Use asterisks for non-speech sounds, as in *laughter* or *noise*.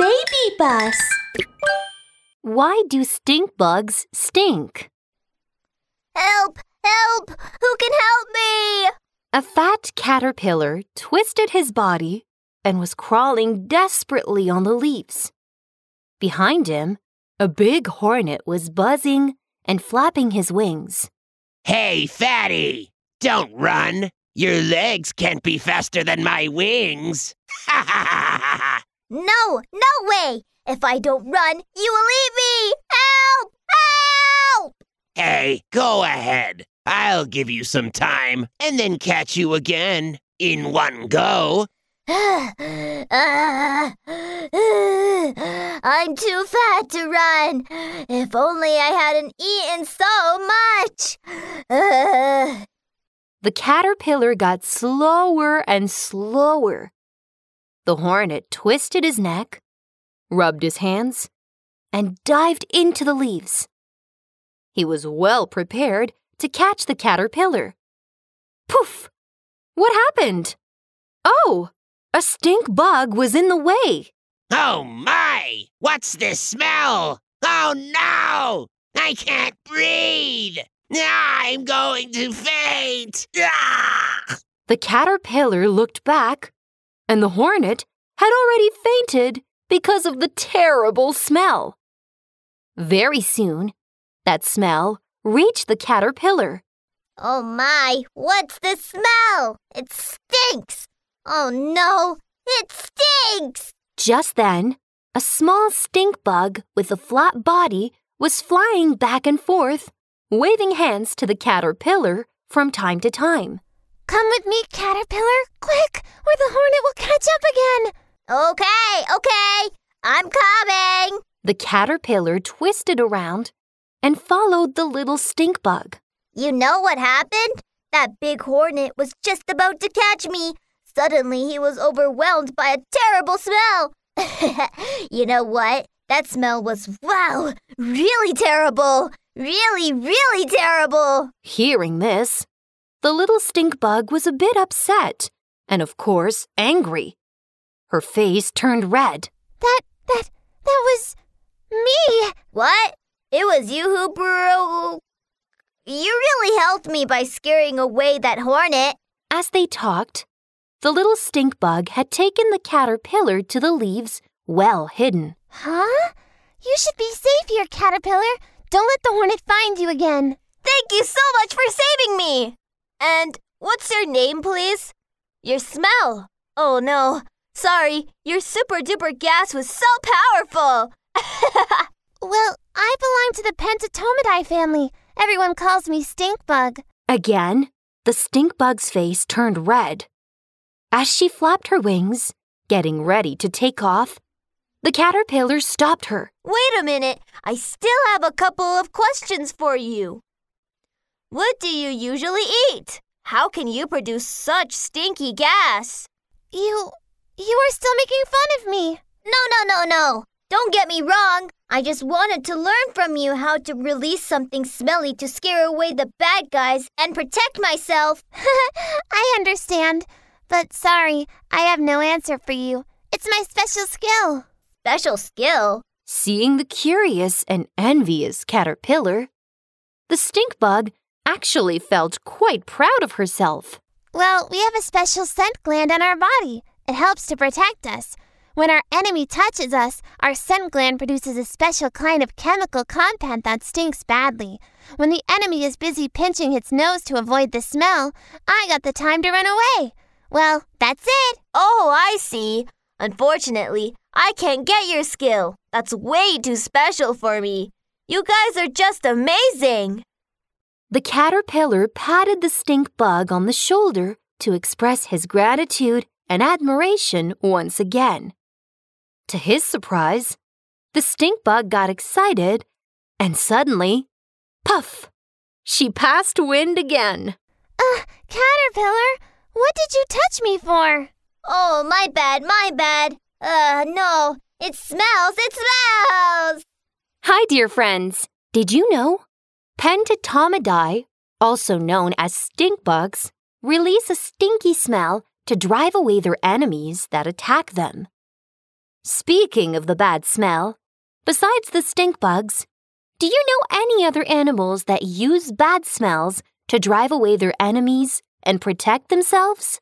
BabyBus. Why do stink bugs stink? Help! Help! Who can help me? A fat caterpillar twisted his body and was crawling desperately on the leaves. Behind him, a big hornet was buzzing and flapping his wings. Hey, fatty! Don't run! Your legs can't be faster than my wings! *laughs* Ha ha ha ha ha! No, no way! If I don't run, you will eat me! Help! Help! Hey, go ahead. I'll give you some time and then catch you again in one go. *sighs* I'm too fat to run. If only I hadn't eaten so much. *sighs* The caterpillar got slower and slower. The hornet twisted his neck, rubbed his hands, and dived into the leaves. He was well prepared to catch the caterpillar. Poof! What happened? Oh, a stink bug was in the way. Oh my! What's this smell? Oh no! I can't breathe! Now I'm going to faint! Ah! The caterpillar looked back, and the hornet had already fainted because of the terrible smell. Very soon, that smell reached the caterpillar. Oh my, what's the smell? It stinks! Oh no, it stinks! Just then, a small stink bug with a flat body was flying back and forth, waving hands to the caterpillar from time to time. Come with me, caterpillar, quick, or the hornet will catch up again. Okay, okay, I'm coming! The caterpillar twisted around and followed the little stink bug. You know what happened? That big hornet was just about to catch me. Suddenly, he was overwhelmed by a terrible smell. *laughs* you know what? That smell was, wow, really terrible. Really, really terrible. Hearing this, the little stink bug was a bit upset and, of course, angry. Her face turned red. That, that, that was me. What? It was you who broke. You really helped me by scaring away that hornet. As they talked, the little stink bug had taken the caterpillar to the leaves well hidden. Huh? You should be safe here, caterpillar. Don't let the hornet find you again. Thank you so much for saving me. And what's your name, please? Your smell. Oh no. Sorry, your super duper gas was so powerful. *laughs* Well, I belong to the Pentatomidae family. Everyone calls me stink bug. Again, the stink bug's face turned red. As she flapped her wings, getting ready to take off, the caterpillar stopped her. Wait a minute. I still have a couple of questions for you. What do you usually eat? How can you produce such stinky gas? You, you are still making fun of me. No, no, no, no. Don't get me wrong. I just wanted to learn from you how to release something smelly to scare away the bad guys and protect myself. *laughs* I understand. But sorry, I have no answer for you. It's my special skill. Special skill. Seeing the curious and envious caterpillar, the stink bug actually felt quite proud of herself. Well, we have a special scent gland on our body. It helps to protect us. When our enemy touches us, our scent gland produces a special kind of chemical compound that stinks badly. When the enemy is busy pinching its nose to avoid the smell, I got the time to run away. Well, that's it. Oh, I see. Unfortunately, I can't get your skill. That's way too special for me. You guys are just amazing. The caterpillar patted the stink bug on the shoulder to express his gratitude and admiration once again. To his surprise, the stink bug got excited and suddenly, puff, she passed wind again. Uh, caterpillar, what did you touch me for? Oh, my bad, my bad. Uh, no. It smells, it smells! Hi, dear friends. Did you know? Pentatomidae, also known as stink bugs, release a stinky smell to drive away their enemies that attack them. Speaking of the bad smell, besides the stink bugs, do you know any other animals that use bad smells to drive away their enemies and protect themselves?